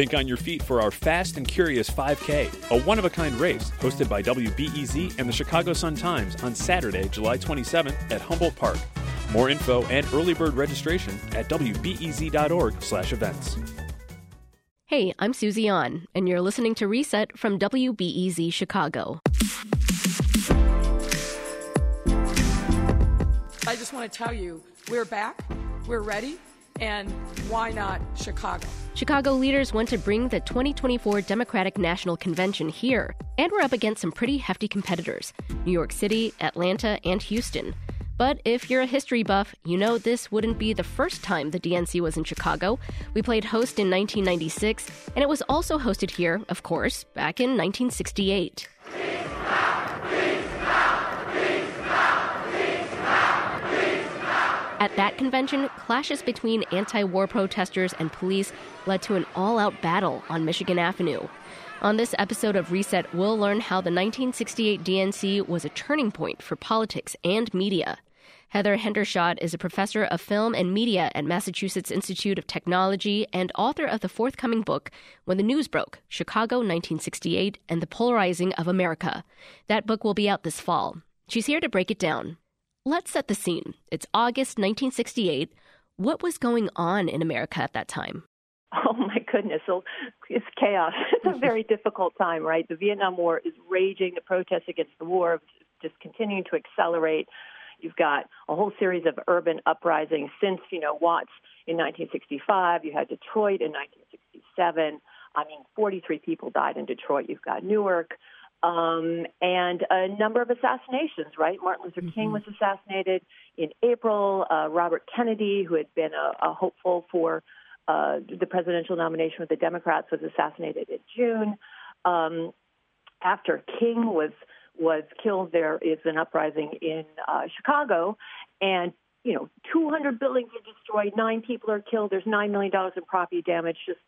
Think on your feet for our Fast and Curious 5K, a one of a kind race hosted by WBEZ and the Chicago Sun Times on Saturday, July 27th at Humboldt Park. More info and early bird registration at wbez.org/events. Hey, I'm Susie An, and you're listening to Reset from WBEZ Chicago. I just want to tell you, we're back, we're ready, and why not Chicago? Chicago leaders want to bring the 2024 Democratic National Convention here, and we're up against some pretty hefty competitors New York City, Atlanta, and Houston. But if you're a history buff, you know this wouldn't be the first time the DNC was in Chicago. We played host in 1996, and it was also hosted here, of course, back in 1968. At that convention, clashes between anti war protesters and police led to an all out battle on Michigan Avenue. On this episode of Reset, we'll learn how the 1968 DNC was a turning point for politics and media. Heather Hendershot is a professor of film and media at Massachusetts Institute of Technology and author of the forthcoming book, When the News Broke Chicago 1968 and the Polarizing of America. That book will be out this fall. She's here to break it down. Let's set the scene. It's August 1968. What was going on in America at that time? Oh my goodness, it's chaos. It's a very difficult time, right? The Vietnam War is raging. The protests against the war just continuing to accelerate. You've got a whole series of urban uprisings since, you know, Watts in 1965. You had Detroit in 1967. I mean, 43 people died in Detroit. You've got Newark um, and a number of assassinations, right? Martin Luther mm-hmm. King was assassinated in April. Uh, Robert Kennedy, who had been a, a hopeful for uh, the presidential nomination with the Democrats, was assassinated in June. Um, after King was was killed, there is an uprising in uh, Chicago, and you know, 200 buildings are destroyed, nine people are killed. There's nine million dollars in property damage. Just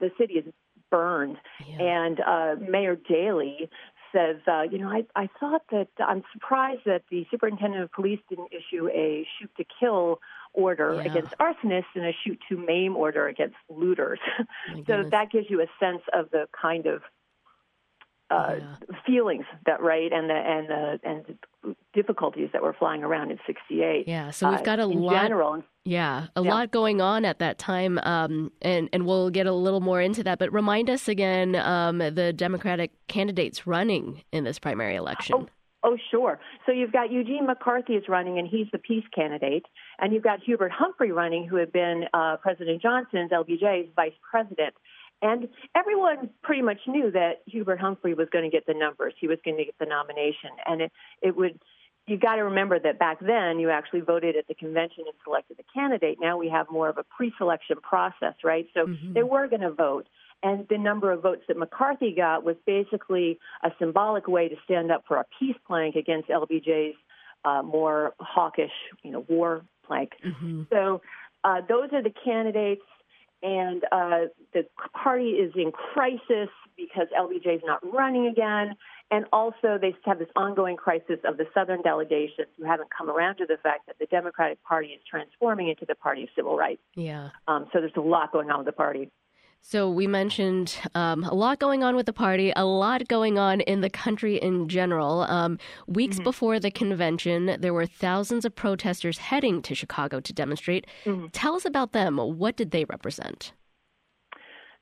the city is burned. Yeah. And uh, Mayor Daley says, uh, you know, I, I thought that I'm surprised that the superintendent of police didn't issue a shoot to kill order yeah. against arsonists and a shoot to maim order against looters. so that gives you a sense of the kind of uh, yeah. feelings that right and the and the and the difficulties that were flying around in 68 yeah so we've got a uh, lot general. yeah a yeah. lot going on at that time um, and and we'll get a little more into that but remind us again um, the democratic candidates running in this primary election oh. Oh, sure. So you've got Eugene McCarthy is running, and he's the peace candidate. And you've got Hubert Humphrey running, who had been uh, President Johnson's LBJ's vice president. And everyone pretty much knew that Hubert Humphrey was going to get the numbers. He was going to get the nomination. And it, it would, you got to remember that back then you actually voted at the convention and selected the candidate. Now we have more of a pre selection process, right? So mm-hmm. they were going to vote. And the number of votes that McCarthy got was basically a symbolic way to stand up for a peace plank against LBJ's uh, more hawkish, you know, war plank. Mm-hmm. So uh, those are the candidates and uh, the party is in crisis because LBJ is not running again. And also, they have this ongoing crisis of the Southern delegations who haven't come around to the fact that the Democratic Party is transforming into the party of civil rights. Yeah. Um, so there's a lot going on with the party. So we mentioned um, a lot going on with the party, a lot going on in the country in general. Um, weeks mm-hmm. before the convention, there were thousands of protesters heading to Chicago to demonstrate. Mm-hmm. Tell us about them. What did they represent?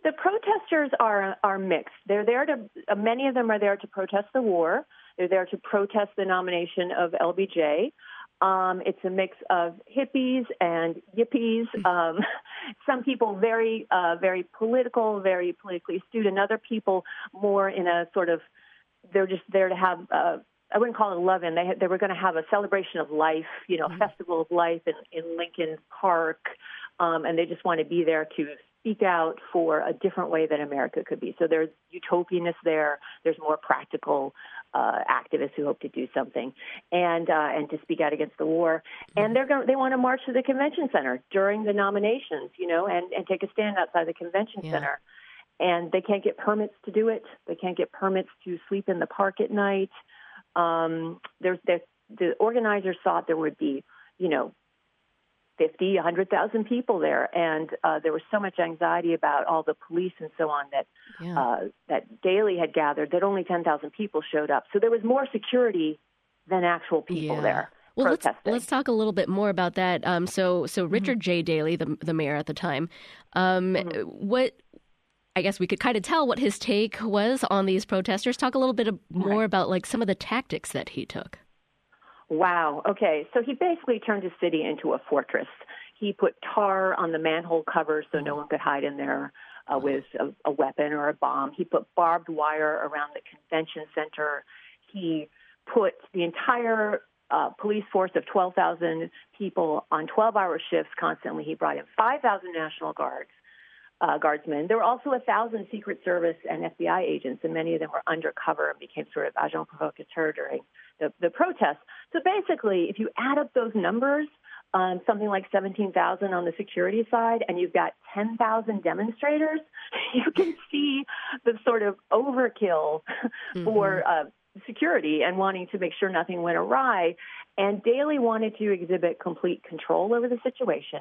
The protesters are are mixed. They're there to uh, many of them are there to protest the war. They're there to protest the nomination of LBJ. Um, it's a mix of hippies and yippies. Um, some people very, uh, very political, very politically astute, and other people more in a sort of they're just there to have. Uh, I wouldn't call it a love-in. They had, they were going to have a celebration of life, you know, mm-hmm. festival of life in, in Lincoln Park, um, and they just want to be there to speak out for a different way that America could be. So there's utopianness there. There's more practical uh, activists who hope to do something and uh, and to speak out against the war. And they're going they want to march to the convention center during the nominations, you know, and and take a stand outside the convention yeah. center. And they can't get permits to do it. They can't get permits to sleep in the park at night. Um, there's the the organizers thought there would be, you know, 50, 100,000 people there, and uh, there was so much anxiety about all the police and so on that yeah. uh, that Daley had gathered that only 10,000 people showed up. So there was more security than actual people yeah. there. Well, let's let's talk a little bit more about that. Um, so so mm-hmm. Richard J. Daley, the the mayor at the time, um, mm-hmm. what I guess we could kind of tell what his take was on these protesters. Talk a little bit more right. about like some of the tactics that he took. Wow. Okay. So he basically turned his city into a fortress. He put tar on the manhole covers so no one could hide in there uh, with a, a weapon or a bomb. He put barbed wire around the convention center. He put the entire uh, police force of 12,000 people on 12 hour shifts constantly. He brought in 5,000 National Guards. Uh, guardsmen. There were also a thousand Secret Service and FBI agents, and many of them were undercover and became sort of agent provocateur during the, the protests. So basically, if you add up those numbers, um, something like 17,000 on the security side, and you've got 10,000 demonstrators, you can see the sort of overkill mm-hmm. for uh, security and wanting to make sure nothing went awry. And Daley wanted to exhibit complete control over the situation.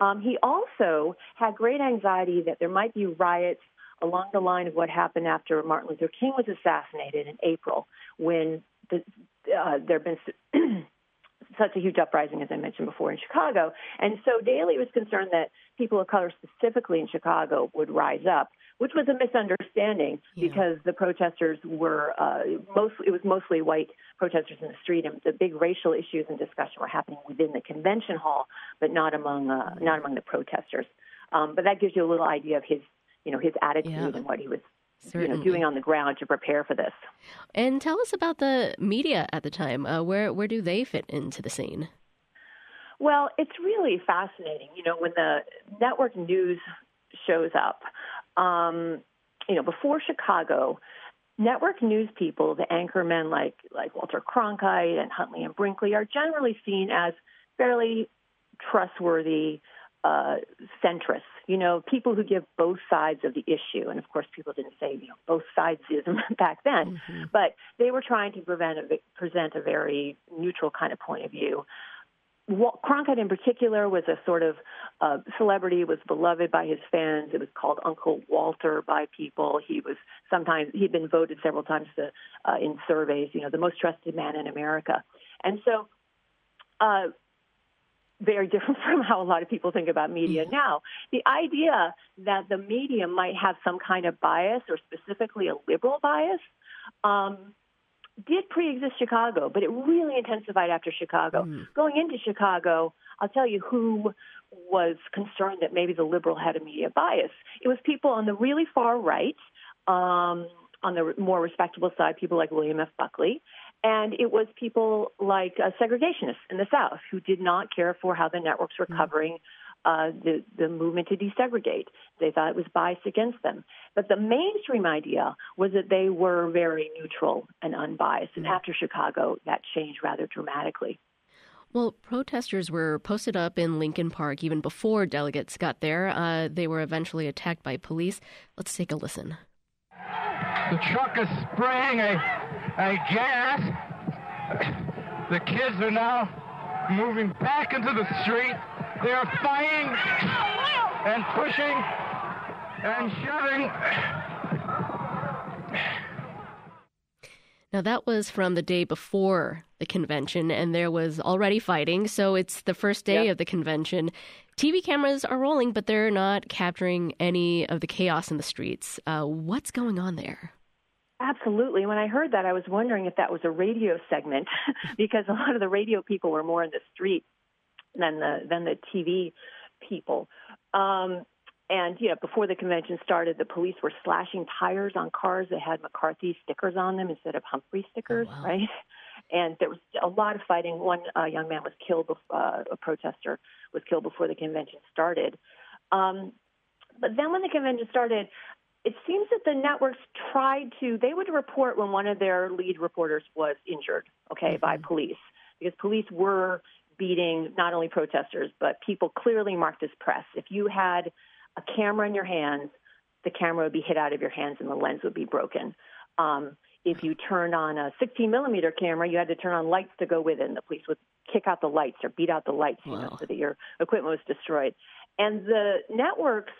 Um, he also had great anxiety that there might be riots along the line of what happened after Martin Luther King was assassinated in April, when the, uh, there had been such a huge uprising, as I mentioned before, in Chicago. And so Daley was concerned that people of color, specifically in Chicago, would rise up, which was a misunderstanding yeah. because the protesters were uh, mostly it was mostly white protesters in the street, and the big racial issues and discussion were happening within the convention hall, but not among uh, not among the protesters. Um, but that gives you a little idea of his you know his attitude yeah. and what he was you know, doing on the ground to prepare for this. And tell us about the media at the time. Uh, where where do they fit into the scene? Well, it's really fascinating. You know, when the network news shows up, um, you know, before Chicago, network news people, the anchormen like like Walter Cronkite and Huntley and Brinkley, are generally seen as fairly trustworthy uh, centrists, you know, people who give both sides of the issue. And of course, people didn't say, you know, both sidesism back then, mm-hmm. but they were trying to prevent a, present a very neutral kind of point of view. Cronkite, in particular, was a sort of uh, celebrity. Was beloved by his fans. It was called Uncle Walter by people. He was sometimes he'd been voted several times to, uh, in surveys. You know, the most trusted man in America. And so, uh, very different from how a lot of people think about media now. The idea that the media might have some kind of bias or specifically a liberal bias um, did pre-exist Chicago, but it really intensified after Chicago. Mm. Going into Chicago, I'll tell you who was concerned that maybe the liberal had a media bias. It was people on the really far right, um, on the more respectable side, people like William F. Buckley, and it was people like uh, segregationists in the South who did not care for how the networks were mm-hmm. covering uh, the, the movement to desegregate. They thought it was biased against them. But the mainstream idea was that they were very neutral and unbiased. And mm-hmm. after Chicago, that changed rather dramatically. Well, protesters were posted up in Lincoln Park even before delegates got there. Uh, they were eventually attacked by police. Let's take a listen. The truck is spraying a, a gas. The kids are now moving back into the street. They're fighting and pushing and shoving. Now, that was from the day before the convention, and there was already fighting. So it's the first day yep. of the convention. TV cameras are rolling, but they're not capturing any of the chaos in the streets. Uh, what's going on there? Absolutely. When I heard that, I was wondering if that was a radio segment because a lot of the radio people were more in the street than the than the TV people. Um, and you know, before the convention started, the police were slashing tires on cars that had McCarthy stickers on them instead of Humphrey stickers, oh, wow. right? And there was a lot of fighting. One uh, young man was killed. Uh, a protester was killed before the convention started. Um, but then, when the convention started, it seems that the networks tried to. They would report when one of their lead reporters was injured, okay, mm-hmm. by police, because police were beating not only protesters but people clearly marked as press. If you had a camera in your hands, the camera would be hit out of your hands and the lens would be broken. Um, if you turned on a 16 millimeter camera, you had to turn on lights to go with it, and the police would kick out the lights or beat out the lights, you know, so that your equipment was destroyed. And the networks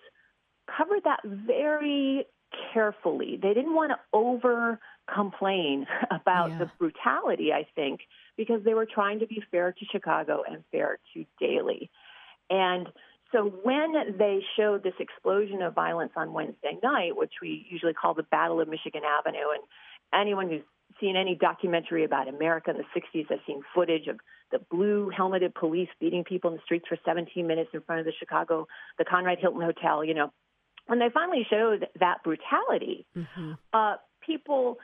covered that very carefully. They didn't want to over complain about yeah. the brutality, I think, because they were trying to be fair to Chicago and fair to Daley. And so when they showed this explosion of violence on Wednesday night, which we usually call the Battle of Michigan Avenue, and anyone who's seen any documentary about America in the 60s has seen footage of the blue helmeted police beating people in the streets for 17 minutes in front of the Chicago, the Conrad Hilton Hotel, you know. When they finally showed that brutality, mm-hmm. uh, people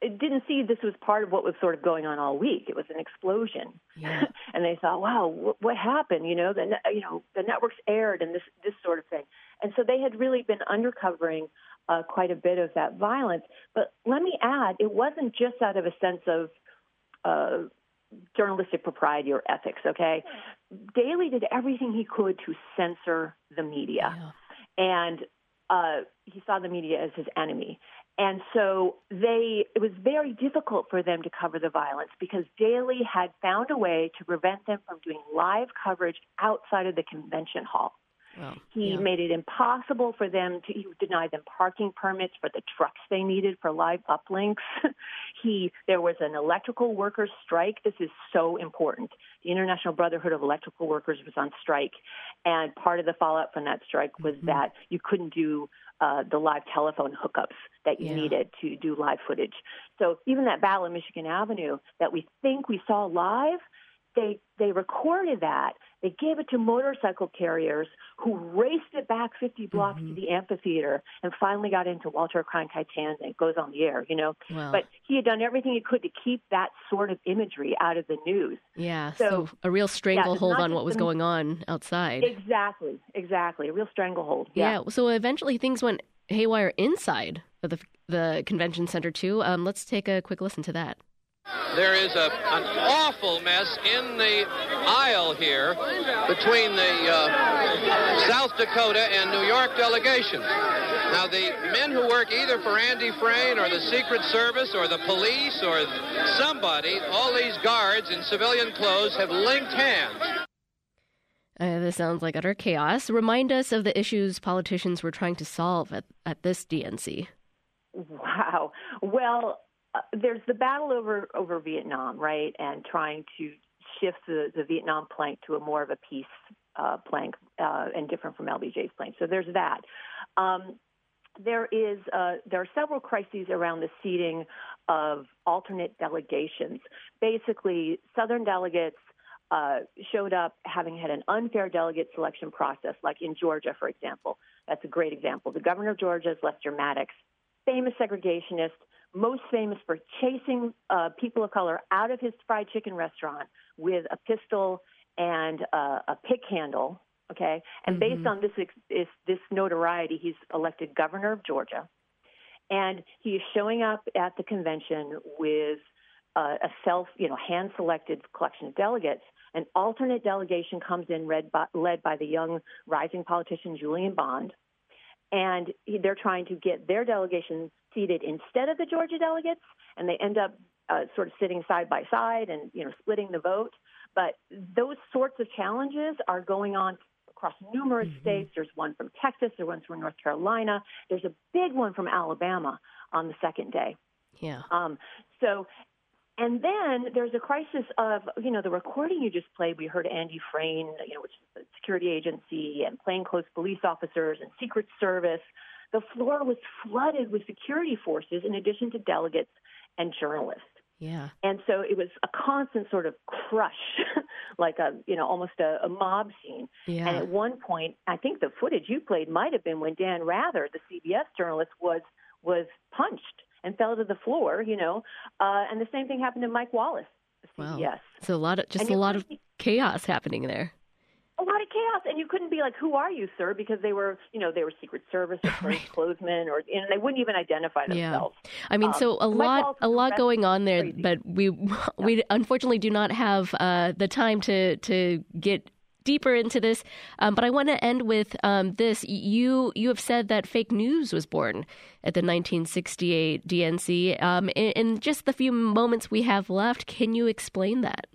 didn't see this was part of what was sort of going on all week. It was an explosion, yeah. and they thought, "Wow, what, what happened?" You know, the you know the networks aired and this this sort of thing. And so they had really been undercovering uh, quite a bit of that violence. But let me add, it wasn't just out of a sense of uh, journalistic propriety or ethics. Okay, Daley did everything he could to censor the media, yeah. and uh, he saw the media as his enemy. And so they, it was very difficult for them to cover the violence because Daley had found a way to prevent them from doing live coverage outside of the convention hall. Well, he yeah. made it impossible for them to he deny them parking permits for the trucks they needed for live uplinks. he there was an electrical workers strike. This is so important. The International Brotherhood of Electrical Workers was on strike, and part of the fallout from that strike was mm-hmm. that you couldn't do uh, the live telephone hookups that you yeah. needed to do live footage. So even that battle in Michigan Avenue that we think we saw live, they they recorded that. They gave it to motorcycle carriers who raced it back 50 blocks mm-hmm. to the amphitheater and finally got into Walter Cronkite and it goes on the air, you know. Well, but he had done everything he could to keep that sort of imagery out of the news. Yeah, so, so a real stranglehold yeah, on what was going on outside. Exactly, exactly, a real stranglehold. Yeah. yeah. So eventually things went haywire inside of the the convention center too. Um, let's take a quick listen to that. There is a, an awful mess in the aisle here between the uh, South Dakota and New York delegations. Now, the men who work either for Andy Frain or the Secret Service or the police or somebody, all these guards in civilian clothes have linked hands. Uh, this sounds like utter chaos. Remind us of the issues politicians were trying to solve at, at this DNC. Wow. Well, uh, there's the battle over over Vietnam, right, and trying to shift the, the Vietnam plank to a more of a peace uh, plank uh, and different from LBJ's plank. So there's that. Um, there is uh, there are several crises around the seating of alternate delegations. Basically, Southern delegates uh, showed up having had an unfair delegate selection process, like in Georgia, for example. That's a great example. The governor of Georgia is Lester Maddox, famous segregationist most famous for chasing uh, people of color out of his fried chicken restaurant with a pistol and uh, a pick handle. Okay, and mm-hmm. based on this, this this notoriety, he's elected governor of Georgia, and he is showing up at the convention with uh, a self, you know, hand-selected collection of delegates. An alternate delegation comes in, led by, led by the young rising politician Julian Bond, and they're trying to get their delegation seated instead of the Georgia delegates, and they end up uh, sort of sitting side by side and you know splitting the vote. But those sorts of challenges are going on across numerous mm-hmm. states. There's one from Texas, there's one from North Carolina, there's a big one from Alabama on the second day. Yeah. Um, so, and then there's a crisis of, you know, the recording you just played. We heard Andy Frain, you know, which is a security agency, and plainclothes police officers and Secret Service the floor was flooded with security forces in addition to delegates and journalists. Yeah. And so it was a constant sort of crush, like a, you know, almost a, a mob scene. Yeah. And at one point, I think the footage you played might have been when Dan Rather, the CBS journalist, was was punched and fell to the floor, you know. Uh, and the same thing happened to Mike Wallace. Wow. So a lot of just and a lot of chaos happening there a lot of chaos and you couldn't be like who are you sir because they were you know they were secret service or right. clothesmen or and they wouldn't even identify themselves yeah. i mean um, so a lot a lot going on there crazy. but we yeah. we unfortunately do not have uh, the time to to get deeper into this um, but i want to end with um, this. You you have said that fake news was born at the 1968 dnc um, in, in just the few moments we have left can you explain that?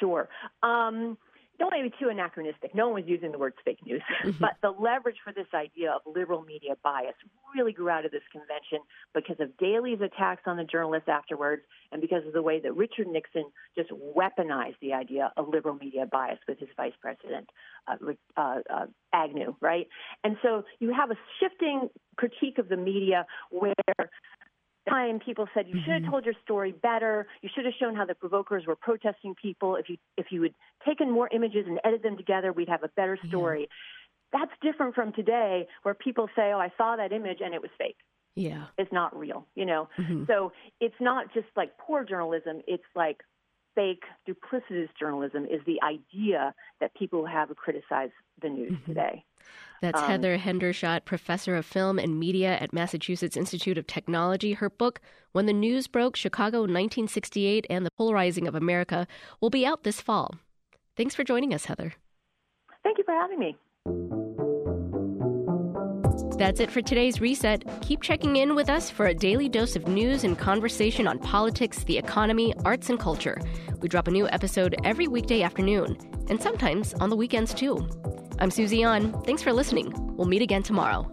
Sure. Um, don't want to be too anachronistic. No one was using the words fake news, mm-hmm. but the leverage for this idea of liberal media bias really grew out of this convention because of Daley's attacks on the journalists afterwards, and because of the way that Richard Nixon just weaponized the idea of liberal media bias with his vice president uh, uh, uh, Agnew, right? And so you have a shifting critique of the media where time people said you should have mm-hmm. told your story better. You should have shown how the provokers were protesting people. If you if you had taken more images and edited them together, we'd have a better story. Yeah. That's different from today, where people say, "Oh, I saw that image and it was fake." Yeah, it's not real. You know, mm-hmm. so it's not just like poor journalism. It's like fake, duplicitous journalism is the idea that people have criticized the news mm-hmm. today. That's um, Heather Hendershot, professor of film and media at Massachusetts Institute of Technology. Her book, When the News Broke Chicago 1968 and the Polarizing of America, will be out this fall. Thanks for joining us, Heather. Thank you for having me. That's it for today's reset. Keep checking in with us for a daily dose of news and conversation on politics, the economy, arts, and culture. We drop a new episode every weekday afternoon, and sometimes on the weekends too. I'm Susie An. Thanks for listening. We'll meet again tomorrow.